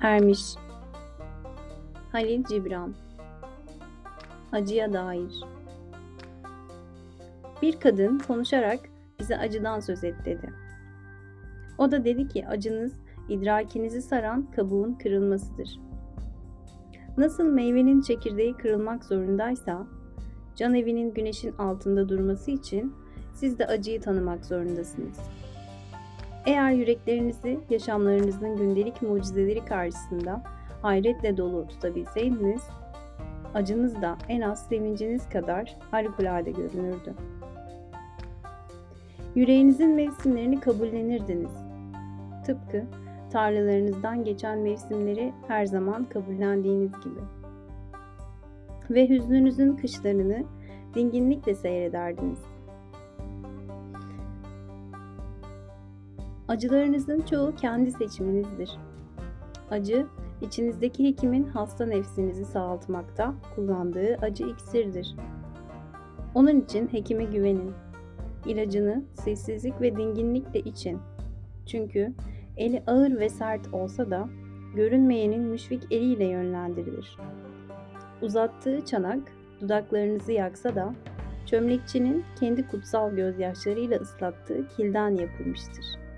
Ermiş Halil Cibran Acıya dair Bir kadın konuşarak bize acıdan söz et dedi. O da dedi ki acınız idrakinizi saran kabuğun kırılmasıdır. Nasıl meyvenin çekirdeği kırılmak zorundaysa, can evinin güneşin altında durması için siz de acıyı tanımak zorundasınız. Eğer yüreklerinizi yaşamlarınızın gündelik mucizeleri karşısında hayretle dolu tutabilseydiniz, acınız da en az sevinciniz kadar harikulade görünürdü. Yüreğinizin mevsimlerini kabullenirdiniz. Tıpkı tarlalarınızdan geçen mevsimleri her zaman kabullendiğiniz gibi. Ve hüznünüzün kışlarını dinginlikle seyrederdiniz. Acılarınızın çoğu kendi seçiminizdir. Acı, içinizdeki hekimin hasta nefsinizi sağaltmakta kullandığı acı iksirdir. Onun için hekime güvenin. İlacını sessizlik ve dinginlikle için. Çünkü eli ağır ve sert olsa da görünmeyenin müşfik eliyle yönlendirilir. Uzattığı çanak dudaklarınızı yaksa da çömlekçinin kendi kutsal gözyaşlarıyla ıslattığı kilden yapılmıştır.''